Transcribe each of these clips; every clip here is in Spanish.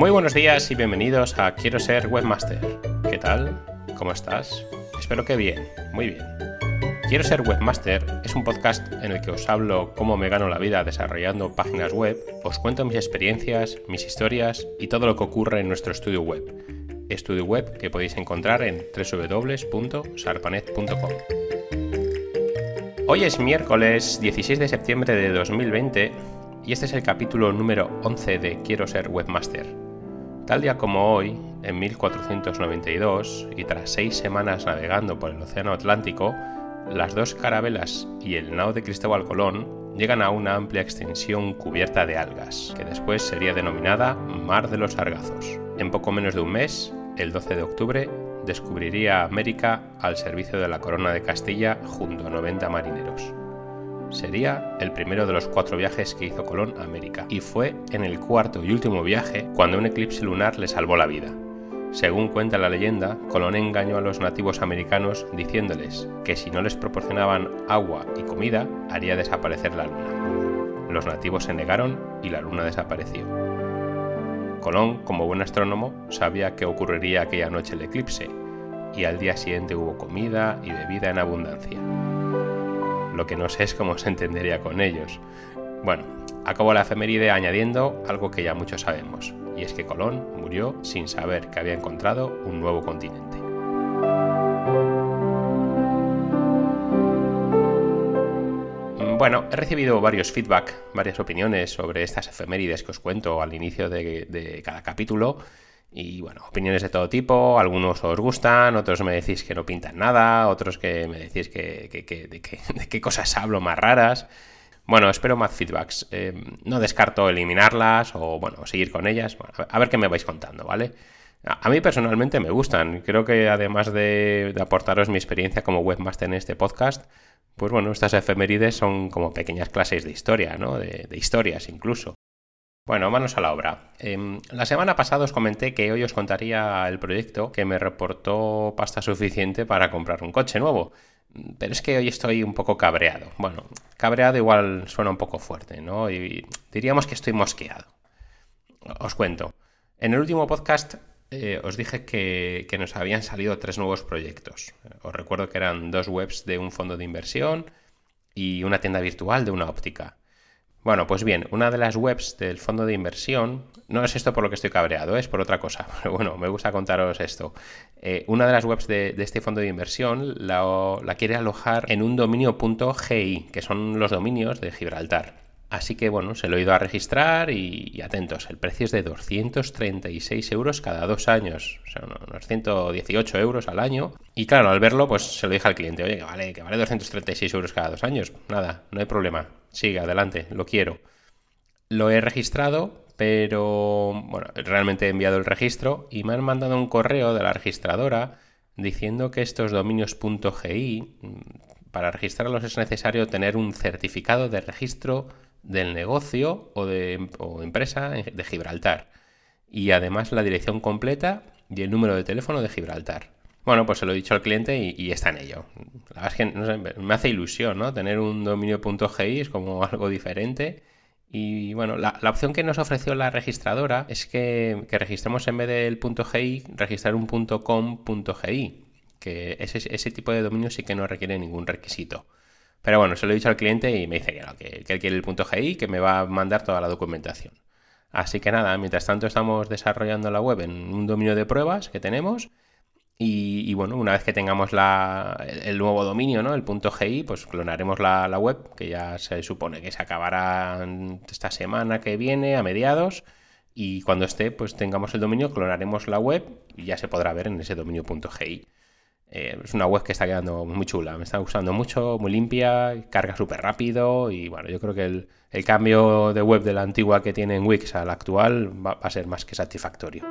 Muy buenos días y bienvenidos a Quiero ser webmaster. ¿Qué tal? ¿Cómo estás? Espero que bien, muy bien. Quiero ser webmaster es un podcast en el que os hablo cómo me gano la vida desarrollando páginas web, os cuento mis experiencias, mis historias y todo lo que ocurre en nuestro estudio web. Estudio web que podéis encontrar en www.sarpanet.com. Hoy es miércoles 16 de septiembre de 2020 y este es el capítulo número 11 de Quiero ser webmaster. Tal día como hoy, en 1492, y tras seis semanas navegando por el Océano Atlántico, las dos carabelas y el nao de Cristóbal Colón llegan a una amplia extensión cubierta de algas, que después sería denominada Mar de los Sargazos. En poco menos de un mes, el 12 de octubre, descubriría América al servicio de la Corona de Castilla junto a 90 marineros. Sería el primero de los cuatro viajes que hizo Colón a América, y fue en el cuarto y último viaje cuando un eclipse lunar le salvó la vida. Según cuenta la leyenda, Colón engañó a los nativos americanos diciéndoles que si no les proporcionaban agua y comida, haría desaparecer la luna. Los nativos se negaron y la luna desapareció. Colón, como buen astrónomo, sabía que ocurriría aquella noche el eclipse, y al día siguiente hubo comida y bebida en abundancia. Lo que no sé es cómo se entendería con ellos. Bueno, acabo la efeméride añadiendo algo que ya muchos sabemos, y es que Colón murió sin saber que había encontrado un nuevo continente. Bueno, he recibido varios feedback, varias opiniones sobre estas efemérides que os cuento al inicio de, cada capítulo. Y bueno, opiniones de todo tipo, algunos os gustan, otros me decís que no pintan nada, otros que me decís que, de, qué cosas hablo más raras. Bueno, espero más feedbacks. Eh, no descarto eliminarlas o bueno, seguir con ellas. a ver qué me vais contando, ¿vale? A, mí personalmente me gustan. Creo que además de, aportaros mi experiencia como webmaster en este podcast, pues bueno, estas efemérides son como pequeñas clases de historia, ¿no? de historias incluso. Bueno, manos a la obra. Em, la semana pasada os comenté que hoy os contaría el proyecto que me reportó pasta suficiente para comprar un coche nuevo. Pero es que hoy estoy un poco cabreado. Bueno, cabreado igual suena un poco fuerte, ¿no? Y diríamos que estoy mosqueado. Os cuento. En el último podcast eh, os dije que, que, nos habían salido tres nuevos proyectos. Os recuerdo que eran dos webs de un fondo de inversión y una tienda virtual de una óptica. Bueno, pues bien, una de las webs del fondo de inversión, no es esto por lo que estoy cabreado, es por otra cosa, pero bueno, me gusta contaros esto. Eh, una de las webs de, este fondo de inversión la, la quiere alojar en un dominio.gi, que son los dominios de Gibraltar. Así que bueno, se lo he ido a registrar y, atentos, el precio es de 236 euros cada dos años, o sea, unos 118 euros al año. Y claro, al verlo, pues se lo dije al cliente, oye, que vale, que vale 236 euros cada dos años. Nada, no hay problema, sigue, adelante, lo quiero. Lo he registrado, pero bueno, realmente he enviado el registro y me han mandado un correo de la registradora diciendo que estos dominios.gi, para registrarlos es necesario tener un certificado de registro del negocio o de empresa de Gibraltar. Y además la dirección completa y el número de teléfono de Gibraltar. Bueno, pues se lo he dicho al cliente y, está en ello. La verdad es que me hace ilusión, ¿no? Tener un dominio.gi es como algo diferente. Y bueno, la, opción que nos ofreció la registradora es que, registremos en vez del .gi, registrar un .com.gi, que ese, ese tipo de dominio sí que no requiere ningún requisito. Pero bueno, se lo he dicho al cliente y me dice que que, él quiere el punto GI, que me va a mandar toda la documentación. Así que nada, mientras tanto estamos desarrollando la web en un dominio de pruebas que tenemos. Y, bueno, una vez que tengamos el, nuevo dominio, ¿no? El punto GI, pues clonaremos la, la, web, que ya se supone que se acabará esta semana que viene, a mediados. Y cuando esté, pues tengamos el dominio, clonaremos la web y ya se podrá ver en ese dominio.gi. Eh, es una web que está quedando muy chula, me está gustando mucho, muy limpia, carga súper rápido y bueno, yo creo que el, cambio de web de la antigua que tiene en Wix a la actual va a ser más que satisfactorio.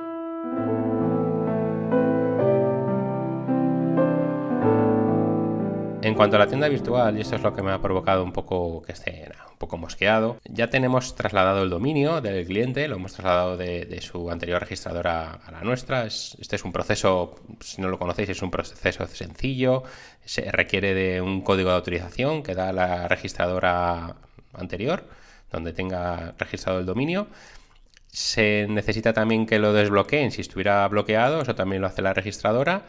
En cuanto a la tienda virtual, y esto es lo que me ha provocado un poco que esté poco mosqueado, ya tenemos trasladado el dominio del cliente, lo hemos trasladado de, su anterior registradora a la nuestra. este es un proceso, si no lo conocéis, es un proceso sencillo, se requiere de un código de autorización que da la registradora anterior, donde tenga registrado el dominio. Se necesita también que lo desbloqueen si estuviera bloqueado, eso también lo hace la registradora.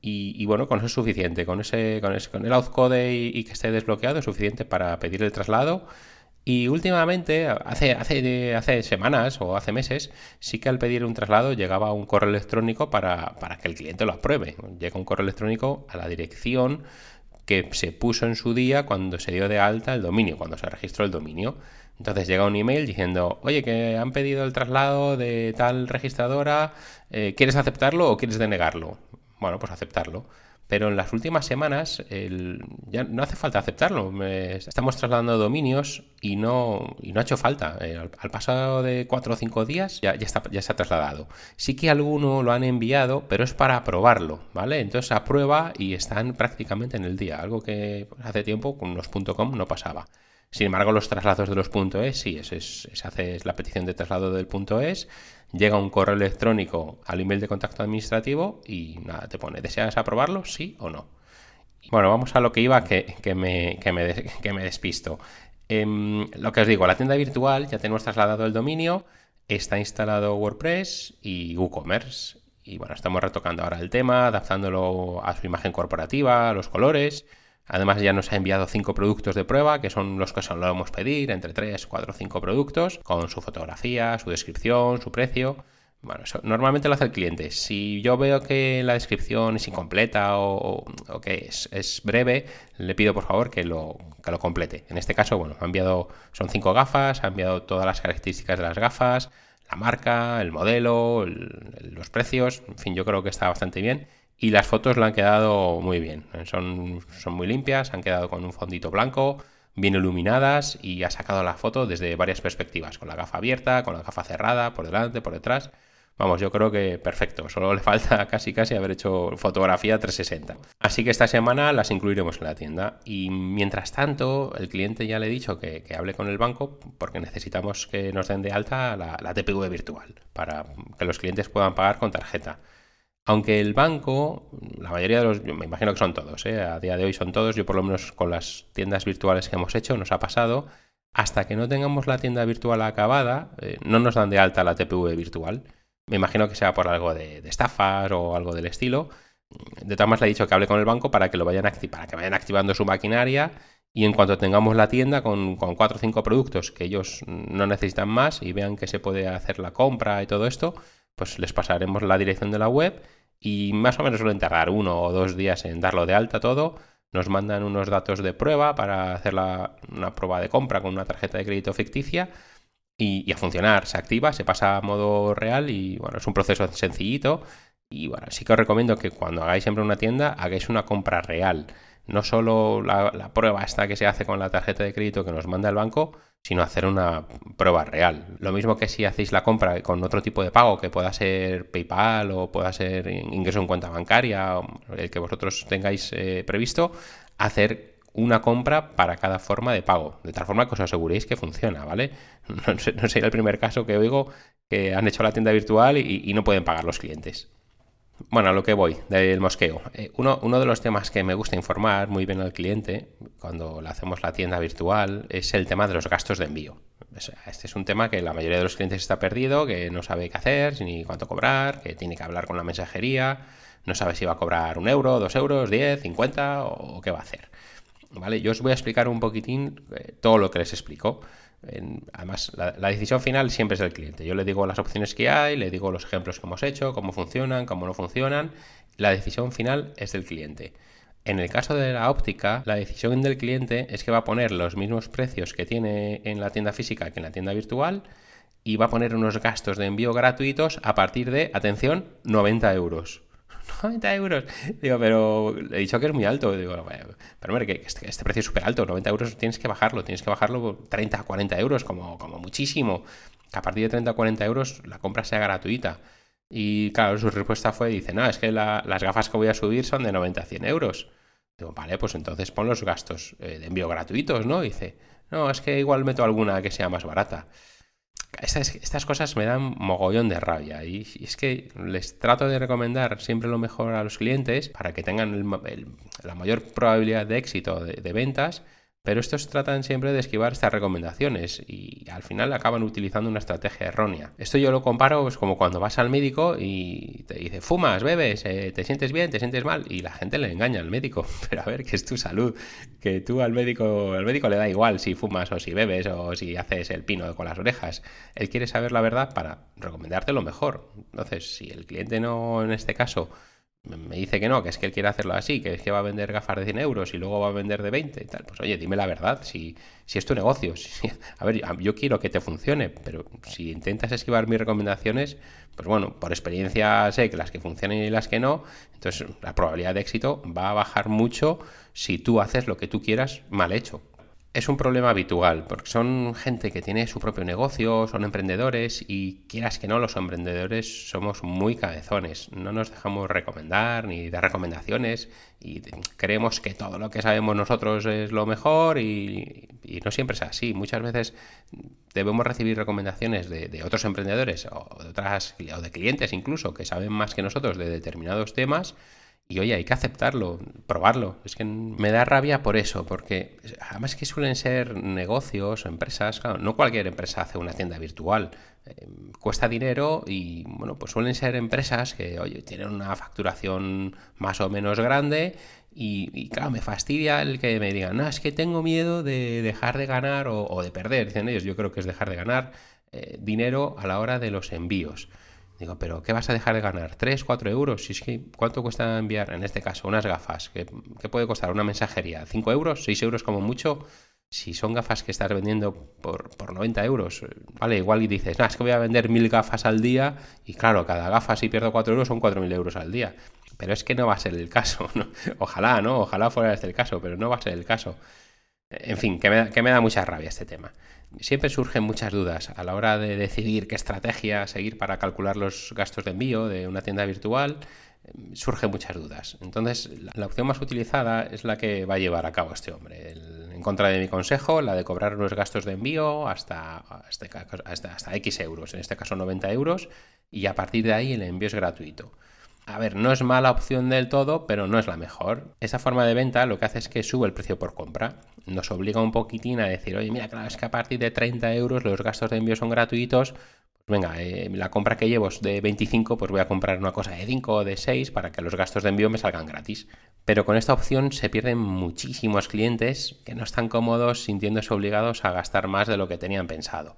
Y, bueno, con eso es suficiente. Con, ese, con, ese, con el outcode y, y, que esté desbloqueado es suficiente para pedir el traslado. Y últimamente, hace, hace, hace semanas o hace meses, sí que al pedir un traslado llegaba un correo electrónico para, para que el cliente lo apruebe. Llega un correo electrónico a la dirección que se puso en su día cuando se dio de alta el dominio, cuando se registró el dominio. Entonces llega un email diciendo, oye, que han pedido el traslado de tal registradora, eh, ¿quieres aceptarlo o quieres denegarlo? Bueno, pues aceptarlo. Pero en las últimas semanas ya no hace falta aceptarlo. estamos trasladando dominios y no, y no ha hecho falta. Eh, al, pasado de cuatro o cinco días ya, ya, se ha trasladado. Sí que alguno lo han enviado, pero es para probarlo, ¿vale? Entonces aprueba y están prácticamente en el día, algo que hace tiempo con los .com no pasaba. Sin embargo, los traslados de los .es, sí, es, es, se hace la petición de traslado del .es, llega un correo electrónico al email de contacto administrativo y nada, te pone, ¿deseas aprobarlo? Sí o no. Bueno, vamos a lo que iba, que, me, que me, despisto. Em, lo que os digo, la tienda virtual ya tenemos trasladado el dominio, está instalado WordPress y WooCommerce. Y bueno, estamos retocando ahora el tema, adaptándolo a su imagen corporativa, a los colores. Además ya nos ha enviado cinco productos de prueba, que son los que solemos pedir, entre 3, 4, 5 productos, con su fotografía, su descripción, su precio. Bueno, eso normalmente lo hace el cliente. Si yo veo que la descripción es incompleta o, que es, breve, le pido por favor que lo, que lo complete. En este caso, bueno, ha enviado, son cinco gafas, ha enviado todas las características de las gafas, la marca, el modelo, los precios, en fin, yo creo que está bastante bien y las fotos le han quedado muy bien. Son, son muy limpias, han quedado con un fondito blanco, bien iluminadas y ha sacado la foto desde varias perspectivas, con la gafa abierta, con la gafa cerrada, por delante, por detrás. Vamos, yo creo que perfecto, solo le falta casi casi haber hecho fotografía 360. Así que esta semana las incluiremos en la tienda y mientras tanto el cliente ya le he dicho que, hable con el banco porque necesitamos que nos den de alta la, la TPV virtual para que los clientes puedan pagar con tarjeta. Aunque el banco, la mayoría de los, me imagino que son todos, ¿eh? a día de hoy son todos, yo por lo menos con las tiendas virtuales que hemos hecho nos ha pasado, hasta que no tengamos la tienda virtual acabada, eh, no nos dan de alta la TPV virtual. Me imagino que sea por algo de, estafas o algo del estilo. De todas maneras le he dicho que hable con el banco para que lo vayan para que vayan activando su maquinaria y en cuanto tengamos la tienda con, con cuatro o cinco productos que ellos no necesitan más y vean que se puede hacer la compra y todo esto, pues les pasaremos la dirección de la web y más o menos suelen tardar uno o dos días en darlo de alta todo. Nos mandan unos datos de prueba para hacer una prueba de compra con una tarjeta de crédito ficticia y, a funcionar. Se activa, se pasa a modo real y bueno, es un proceso sencillito. Y bueno, sí que os recomiendo que cuando hagáis siempre una tienda, hagáis una compra real. No solo la, la prueba esta que se hace con la tarjeta de crédito que nos manda el banco, sino hacer una prueba real. Lo mismo que si hacéis la compra con otro tipo de pago, que pueda ser PayPal o pueda ser ingreso en cuenta bancaria, o el que vosotros tengáis eh, previsto, hacer una compra para cada forma de pago, de tal forma que os aseguréis que funciona, ¿vale? No, sería el primer caso que oigo que han hecho la tienda virtual y no pueden pagar los clientes. Bueno, a lo que voy, del mosqueo. Eh, uno, uno, de los temas que me gusta informar muy bien al cliente cuando le hacemos la tienda virtual es el tema de los gastos de envío. Este es un tema que la mayoría de los clientes está perdido, que no sabe qué hacer, ni cuánto cobrar, que tiene que hablar con la mensajería, no sabe si va a cobrar un euro, dos euros, diez, cincuenta o qué va a hacer. ¿Vale? Yo os voy a explicar un poquitín eh, todo lo que les explico además, la, decisión final siempre es del cliente. Yo le digo las opciones que hay, le digo los ejemplos que hemos hecho, cómo funcionan, cómo no funcionan. La decisión final es del cliente. En el caso de la óptica, la decisión del cliente es que va a poner los mismos precios que tiene en la tienda física que en la tienda virtual y va a poner unos gastos de envío gratuitos a partir de, atención, 90 euros. 90 euros. Digo, pero he dicho que es muy alto. Digo, pero hombre, que este, precio es súper alto. 90 euros tienes que bajarlo. Tienes que bajarlo 30 a 40 euros como, como muchísimo. Que a partir de 30 a 40 euros la compra sea gratuita. Y claro, su respuesta fue, dice, no, es que las gafas que voy a subir son de 90 a 100 euros. Digo, vale, pues entonces pon los gastos eh, de envío gratuitos, ¿no? dice, no, es que igual meto alguna que sea más barata. Estas, cosas me dan mogollón de rabia y, es que les trato de recomendar siempre lo mejor a los clientes para que tengan la mayor probabilidad de éxito de, ventas, Pero estos tratan siempre de esquivar estas recomendaciones y al final acaban utilizando una estrategia errónea. Esto yo lo comparo pues, como cuando vas al médico y te dice, fumas, bebes, eh, te sientes bien, te sientes mal, y la gente le engaña al médico. Pero a ver, que es tu salud, que tú al médico, al médico le da igual si fumas o si bebes o si haces el pino con las orejas. Él quiere saber la verdad para recomendarte lo mejor. Entonces, si el cliente no, en este caso, me dice que no, que es que él quiere hacerlo así, que es que va a vender gafas de 100 euros y luego va a vender de 20 y tal, pues oye, dime la verdad, si, si es tu negocio. a ver, yo quiero que te funcione, pero si intentas esquivar mis recomendaciones, pues bueno, por experiencia sé que las que funcionan y las que no, entonces la probabilidad de éxito va a bajar mucho si tú haces lo que tú quieras mal hecho es un problema habitual, porque son gente que tiene su propio negocio, son emprendedores y quieras que no, los emprendedores somos muy cabezones, no nos dejamos recomendar ni dar recomendaciones y creemos que todo lo que sabemos nosotros es lo mejor y, no siempre es así. Muchas veces debemos recibir recomendaciones de, otros emprendedores o de, otras, o de clientes incluso que saben más que nosotros de determinados temas y oye, hay que aceptarlo, probarlo. Es que me da rabia por eso, porque además que suelen ser negocios o empresas, claro, no cualquier empresa hace una tienda virtual. Eh, cuesta dinero y bueno, pues suelen ser empresas que, oye, tienen una facturación más o menos grande y, claro, me fastidia el que me digan, no, es que tengo miedo de dejar de ganar o, de perder, dicen ellos, yo creo que es dejar de ganar eh, dinero a la hora de los envíos. Digo, pero ¿qué vas a dejar de ganar? ¿3, 4 euros? Si es que, ¿cuánto cuesta enviar, en este caso, unas gafas? ¿Qué, puede costar una mensajería? ¿5 euros? ¿6 euros como mucho? Si son gafas que estás vendiendo por, por 90 euros, vale, igual y dices, es que voy a vender mil gafas al día y claro, cada gafa si pierdo 4 euros son 4.000 euros al día. Pero es que no va a ser el caso, ¿no? Ojalá, ¿no? Ojalá fuera este el caso, pero no va a ser el caso. En fin, que me, que me da mucha rabia este tema siempre surgen muchas dudas a la hora de decidir qué estrategia seguir para calcular los gastos de envío de una tienda virtual. Surgen muchas dudas. Entonces, la, opción más utilizada es la que va a llevar a cabo este hombre. en contra de mi consejo, la de cobrar los gastos de envío hasta, hasta, hasta X euros, en este caso 90 euros, y a partir de ahí el envío es gratuito. A ver, no es mala opción del todo, pero no es la mejor. Esta forma de venta lo que hace es que sube el precio por compra. Nos obliga un poquitín a decir, oye, mira, claro, es que a partir de 30 euros los gastos de envío son gratuitos. Venga, eh, la compra que llevo es de 25, pues voy a comprar una cosa de 5 o de 6 para que los gastos de envío me salgan gratis. Pero con esta opción se pierden muchísimos clientes que no están cómodos sintiéndose obligados a gastar más de lo que tenían pensado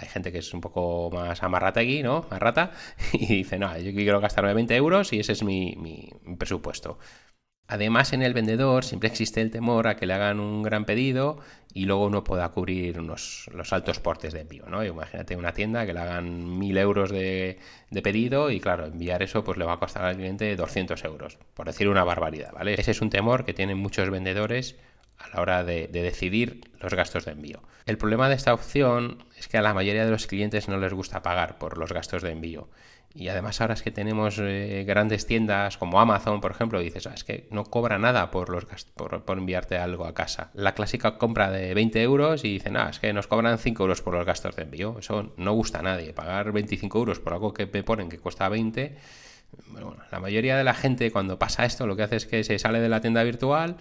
hay gente que es un poco más amarrategui, ¿no? Marrata, y dice, no, yo quiero gastarme 20 euros y ese es mi, presupuesto. Además, en el vendedor siempre existe el temor a que le hagan un gran pedido y luego uno pueda cubrir unos, los altos portes de envío, ¿no? Imagínate una tienda que le hagan 1000 euros de, pedido y, claro, enviar eso pues le va a costar al cliente 200 euros, por decir una barbaridad, ¿vale? Ese es un temor que tienen muchos vendedores a la hora de, decidir los gastos de envío. El problema de esta opción es que a la mayoría de los clientes no les gusta pagar por los gastos de envío. Y además ahora es que tenemos eh, grandes tiendas como Amazon, por ejemplo, dices, ah, es que no cobra nada por, los por, enviarte algo a casa. La clásica compra de 20 euros y dicen, ah, es que nos cobran 5 euros por los gastos de envío. Eso no gusta a nadie. Pagar 25 euros por algo que me ponen que cuesta 20 bueno, la mayoría de la gente cuando pasa esto lo que hace es que se sale de la tienda virtual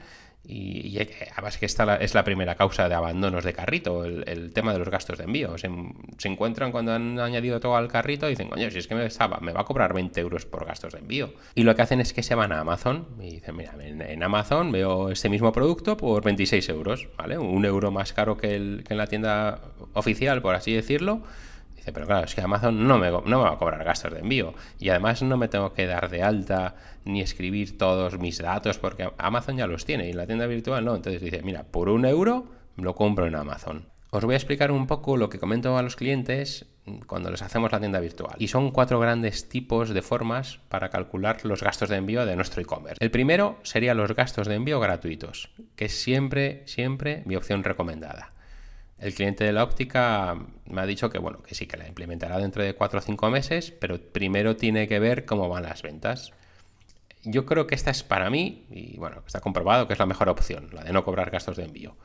y, además que esta es la primera causa de abandonos de carrito, el, tema de los gastos de envío. Se, encuentran cuando han añadido todo al carrito y dicen, coño, si es que me, me, va a cobrar 20 euros por gastos de envío. Y lo que hacen es que se van a Amazon y dicen, mira, en, Amazon veo este mismo producto por 26 euros, ¿vale? Un euro más caro que, el, que en la tienda oficial, por así decirlo pero claro, es que Amazon no me, no me va a cobrar gastos de envío. Y además no me tengo que dar de alta ni escribir todos mis datos porque Amazon ya los tiene y la tienda virtual no. Entonces dice, mira, por un euro lo compro en Amazon. Os voy a explicar un poco lo que comento a los clientes cuando les hacemos la tienda virtual. Y son cuatro grandes tipos de formas para calcular los gastos de envío de nuestro e-commerce. El primero sería los gastos de envío gratuitos, que es siempre, siempre mi opción recomendada. El cliente de la óptica me ha dicho que bueno, que sí, que la implementará dentro de 4 o 5 meses, pero primero tiene que ver cómo van las ventas. Yo creo que esta es para mí, y bueno, está comprobado que es la mejor opción, la de no cobrar gastos de envío.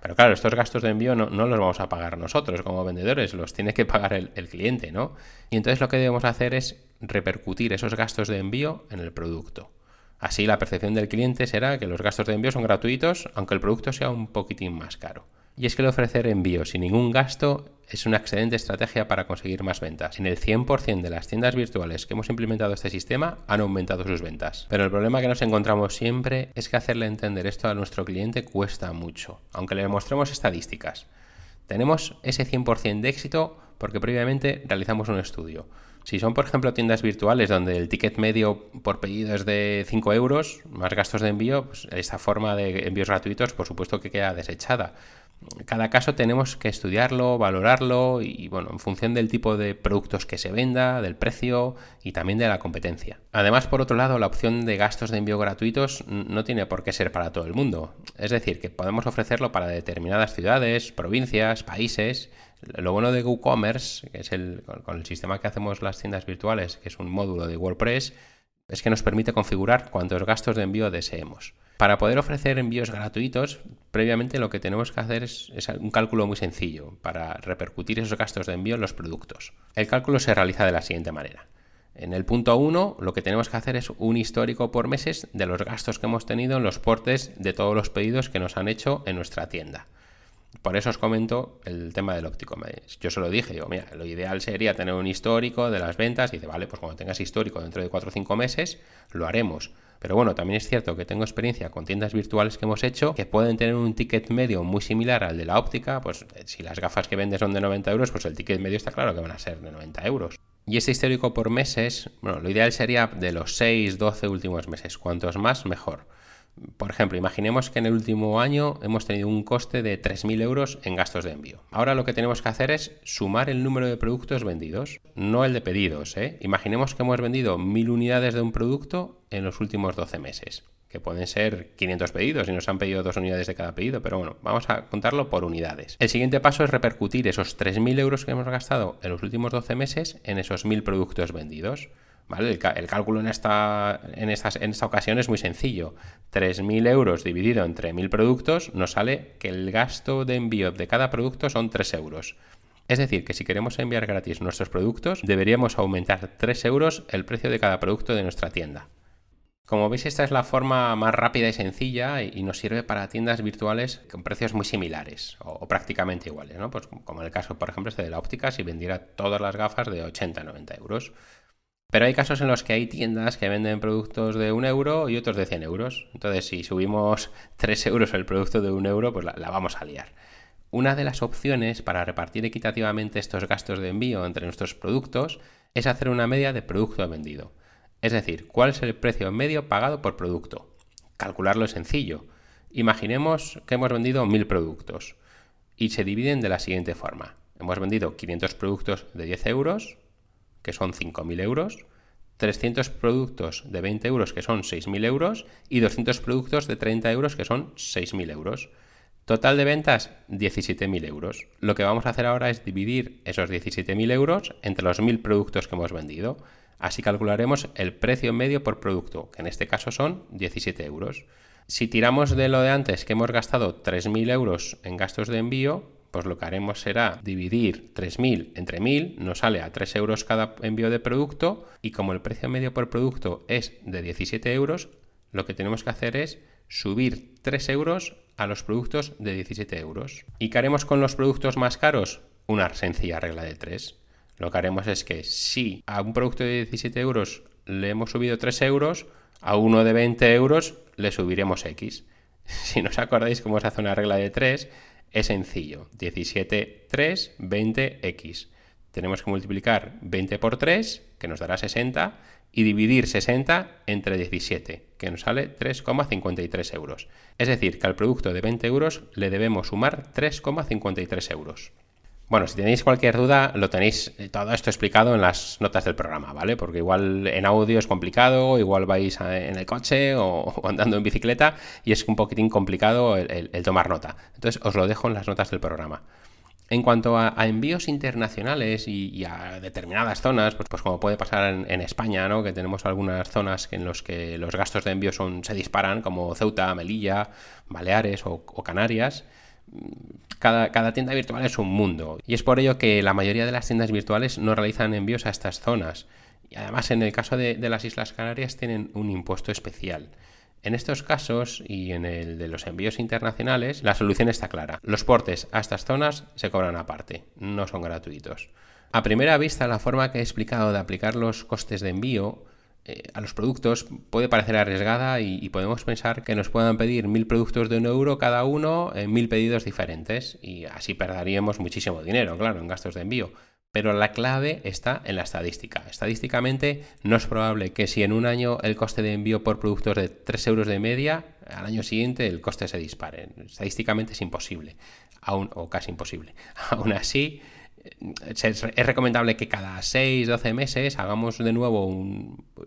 Pero claro, estos gastos de envío no, los vamos a pagar nosotros como vendedores, los tiene que pagar el, el, cliente, ¿no? Y entonces lo que debemos hacer es repercutir esos gastos de envío en el producto. Así la percepción del cliente será que los gastos de envío son gratuitos, aunque el producto sea un poquitín más caro. Y es que el ofrecer envío sin ningún gasto es una excelente estrategia para conseguir más ventas. En el 100% de las tiendas virtuales que hemos implementado este sistema han aumentado sus ventas. Pero el problema que nos encontramos siempre es que hacerle entender esto a nuestro cliente cuesta mucho, aunque le mostremos estadísticas. Tenemos ese 100% de éxito porque previamente realizamos un estudio. Si son, por ejemplo, tiendas virtuales donde el ticket medio por pedido es de 5 euros, más gastos de envío, pues esta forma de envíos gratuitos, por supuesto que queda desechada cada caso tenemos que estudiarlo, valorarlo y, bueno, en función del tipo de productos que se venda, del precio y también de la competencia. Además, por otro lado, la opción de gastos de envío gratuitos no tiene por qué ser para todo el mundo. Es decir, que podemos ofrecerlo para determinadas ciudades, provincias, países. Lo bueno de WooCommerce, que es el, con el sistema que hacemos las tiendas virtuales, que es un módulo de WordPress, es que nos permite configurar cuántos gastos de envío deseemos. Para poder ofrecer envíos gratuitos, previamente lo que tenemos que hacer es, un cálculo muy sencillo para repercutir esos gastos de envío en los productos. El cálculo se realiza de la siguiente manera. En el punto 1 lo que tenemos que hacer es un histórico por meses de los gastos que hemos tenido en los portes de todos los pedidos que nos han hecho en nuestra tienda. Por eso os comento el tema del óptico. Yo se lo dije, digo, mira, lo ideal sería tener un histórico de las ventas y dice, vale, pues cuando tengas histórico dentro de 4 o 5 meses, lo haremos. Pero bueno, también es cierto que tengo experiencia con tiendas virtuales que hemos hecho que pueden tener un ticket medio muy similar al de la óptica. Pues eh, si las gafas que vendes son de 90 euros, pues el ticket medio está claro que van a ser de 90 euros. Y este histórico por meses, bueno, lo ideal sería de los 6, 12 últimos meses. Cuantos más, mejor. Por ejemplo, imaginemos que en el último año hemos tenido un coste de 3.000 euros en gastos de envío. Ahora lo que tenemos que hacer es sumar el número de productos vendidos, no el de pedidos. ¿eh? Imaginemos que hemos vendido 1.000 unidades de un producto en los últimos 12 meses, que pueden ser 500 pedidos y nos han pedido dos unidades de cada pedido, pero bueno, vamos a contarlo por unidades. El siguiente paso es repercutir esos 3.000 euros que hemos gastado en los últimos 12 meses en esos 1.000 productos vendidos. El, cálculo en esta, ocasión es muy sencillo. 3.000 euros dividido entre 1.000 productos nos sale que el gasto de envío de cada producto son 3 euros. Es decir, que si queremos enviar gratis nuestros productos, deberíamos aumentar 3 euros el precio de cada producto de nuestra tienda. Como veis, esta es la forma más rápida y sencilla y nos sirve para tiendas virtuales con precios muy similares o, prácticamente iguales. Pues como en el caso, por ejemplo, este de la óptica, si vendiera todas las gafas de 80-90 euros. Pero hay casos en los que hay tiendas que venden productos de un euro y otros de 100 euros. Entonces, si subimos 3 euros el producto de un euro, pues la, vamos a liar. Una de las opciones para repartir equitativamente estos gastos de envío entre nuestros productos es hacer una media de producto vendido. Es decir, cuál es el precio medio pagado por producto. Calcularlo es sencillo. Imaginemos que hemos vendido 1000 productos y se dividen de la siguiente forma. Hemos vendido 500 productos de 10 euros, que son 5.000 euros, 300 productos de 20 euros, que son 6.000 euros, y 200 productos de 30 euros, que son 6.000 euros. Total de ventas, 17.000 euros. Lo que vamos a hacer ahora es dividir esos 17.000 euros entre los 1.000 productos que hemos vendido. Así calcularemos el precio medio por producto, que en este caso son 17 euros. Si tiramos de lo de antes, que hemos gastado 3.000 euros en gastos de envío, pues lo que haremos será dividir 3.000 entre 1.000, nos sale a 3 euros cada envío de producto y como el precio medio por producto es de 17 euros, lo que tenemos que hacer es subir 3 euros a los productos de 17 euros. ¿Y qué haremos con los productos más caros? Una sencilla regla de 3. Lo que haremos es que si a un producto de 17 euros le hemos subido 3 euros, a uno de 20 euros le subiremos X. Si no os acordáis cómo se hace una regla de 3, es sencillo. 17, 3, 20x. Tenemos que multiplicar 20 por 3, que nos dará 60, y dividir 60 entre 17, que nos sale 3,53 euros. Es decir, que al producto de 20 euros le debemos sumar 3,53 euros. Bueno, si tenéis cualquier duda, lo tenéis eh, todo esto explicado en las notas del programa, ¿vale? Porque igual en audio es complicado, igual vais en el coche o, andando en bicicleta y es un poquitín complicado el, tomar nota. Entonces os lo dejo en las notas del programa. En cuanto a, envíos internacionales y, a determinadas zonas, pues, pues como puede pasar en, España, ¿no? que tenemos algunas zonas en las que los gastos de envío son, se disparan, como Ceuta, Melilla, Baleares o Canarias, cada, tienda virtual es un mundo y es por ello que la mayoría de las tiendas virtuales no realizan envíos a estas zonas Y además en el caso de, de las Islas Canarias tienen un impuesto especial. En estos casos y en el de los envíos internacionales, la solución está clara. Los portes a estas zonas se cobran aparte, no son gratuitos. A primera vista, la forma que he explicado de aplicar los costes de envío eh, a los productos puede parecer arriesgada y, podemos pensar que nos puedan pedir mil productos de un euro cada uno en mil pedidos diferentes y así perderíamos muchísimo dinero, claro, en gastos de envío. Pero la clave está en la estadística. Estadísticamente no es probable que si en un año el coste de envío por productos de 3 euros de media, al año siguiente el coste se dispare. Estadísticamente es imposible, aún, o casi imposible. Aún así, es recomendable que cada 6, 12 meses hagamos de nuevo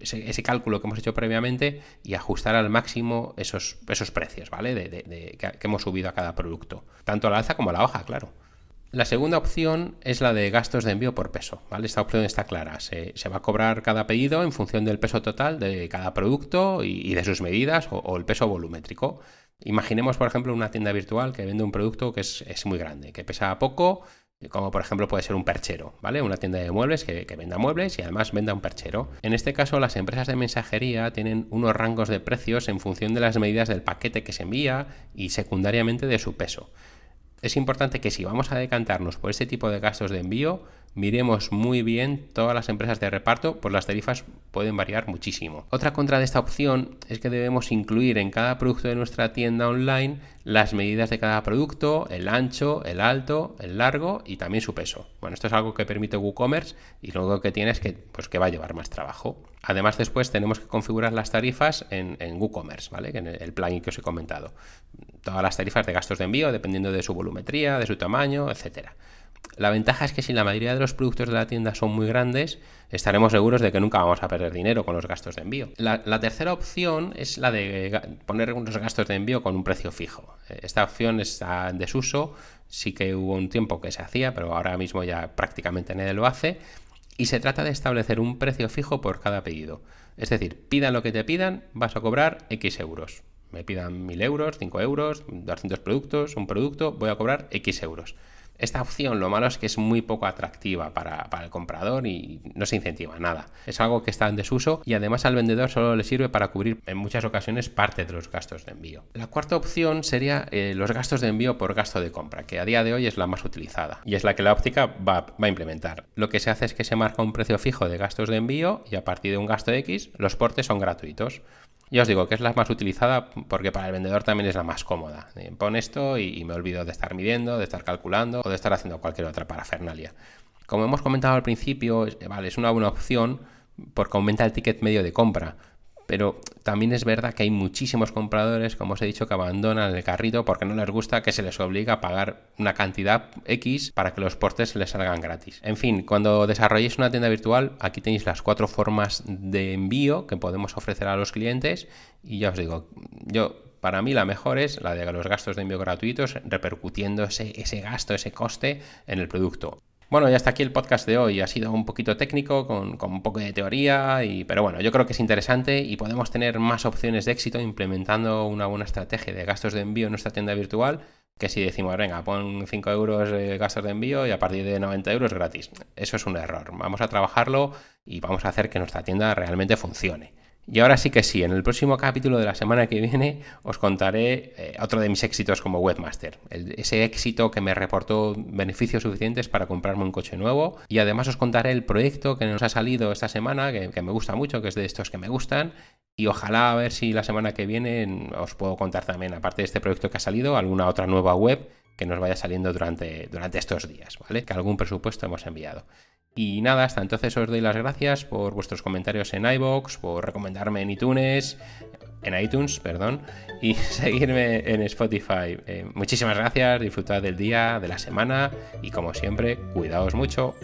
ese, cálculo que hemos hecho previamente y ajustar al máximo esos, esos precios, ¿vale? De, que, hemos subido a cada producto. Tanto a la alza como a la hoja, claro. La segunda opción es la de gastos de envío por peso, ¿vale? Esta opción está clara. Se, va a cobrar cada pedido en función del peso total de cada producto y, de sus medidas o, el peso volumétrico. Imaginemos, por ejemplo, una tienda virtual que vende un producto que es muy grande, que pesa poco como por ejemplo puede ser un perchero, ¿vale? Una tienda de muebles que, venda muebles y además venda un perchero. En este caso, las empresas de mensajería tienen unos rangos de precios en función de las medidas del paquete que se envía y secundariamente de su peso. Es importante que si vamos a decantarnos por este tipo de gastos de envío, miremos muy bien todas las empresas de reparto, pues las tarifas pueden variar muchísimo. Otra contra de esta opción es que debemos incluir en cada producto de nuestra tienda online las medidas de cada producto, el ancho, el alto, el largo y también su peso. Bueno, esto es algo que permite WooCommerce y lo que tiene es que, pues, que va a llevar más trabajo. Además, después tenemos que configurar las tarifas en, en WooCommerce, ¿vale? En el plugin que os he comentado. Todas las tarifas de gastos de envío, dependiendo de su volumetría, de su tamaño, etcétera. La ventaja es que si la mayoría de los productos de la tienda son muy grandes, estaremos seguros de que nunca vamos a perder dinero con los gastos de envío. La, tercera opción es la de poner unos gastos de envío con un precio fijo. Esta opción está en desuso, sí que hubo un tiempo que se hacía, pero ahora mismo ya prácticamente nadie lo hace. Y se trata de establecer un precio fijo por cada pedido. Es decir, pidan lo que te pidan, vas a cobrar X euros. Me pidan 1000 euros, 5 euros, 200 productos, un producto, voy a cobrar X euros. Esta opción lo malo es que es muy poco atractiva para, el comprador y no se incentiva nada. Es algo que está en desuso y además al vendedor solo le sirve para cubrir en muchas ocasiones parte de los gastos de envío. La cuarta opción sería eh, los gastos de envío por gasto de compra, que a día de hoy es la más utilizada y es la que la óptica va, va a implementar. Lo que se hace es que se marca un precio fijo de gastos de envío y a partir de un gasto X los portes son gratuitos. Ya os digo que es la más utilizada porque para el vendedor también es la más cómoda. Pon esto y, me olvido de estar midiendo, de estar calculando o de estar haciendo cualquier otra parafernalia. Como hemos comentado al principio, vale, es una buena opción porque aumenta el ticket medio de compra, pero también es verdad que hay muchísimos compradores, como os he dicho, que abandonan el carrito porque no les gusta que se les obliga a pagar una cantidad X para que los portes les salgan gratis. En fin, cuando desarrolléis una tienda virtual, aquí tenéis las cuatro formas de envío que podemos ofrecer a los clientes y ya os digo, yo para mí la mejor es la de los gastos de envío gratuitos repercutiendo ese gasto, ese coste en el producto. Bueno, ya está aquí el podcast de hoy. Ha sido un poquito técnico, con, un poco de teoría, y, pero bueno, yo creo que es interesante y podemos tener más opciones de éxito implementando una buena estrategia de gastos de envío en nuestra tienda virtual que si decimos, venga, pon 5 euros de gastos de envío y a partir de 90 euros gratis. Eso es un error. Vamos a trabajarlo y vamos a hacer que nuestra tienda realmente funcione. Y ahora sí que sí, en el próximo capítulo de la semana que viene os contaré eh, otro de mis éxitos como webmaster. ese éxito que me reportó beneficios suficientes para comprarme un coche nuevo. Y además os contaré el proyecto que nos ha salido esta semana, que, que me gusta mucho, que es de estos que me gustan. Y ojalá a ver si la semana que viene os puedo contar también, aparte de este proyecto que ha salido, alguna otra nueva web que nos vaya saliendo durante, durante estos días, ¿vale? Que algún presupuesto hemos enviado. Y nada, hasta entonces os doy las gracias por vuestros comentarios en iBox, por recomendarme en iTunes, en iTunes, perdón, y seguirme en Spotify. Eh, muchísimas gracias, disfrutad del día, de la semana y como siempre, cuidaos mucho.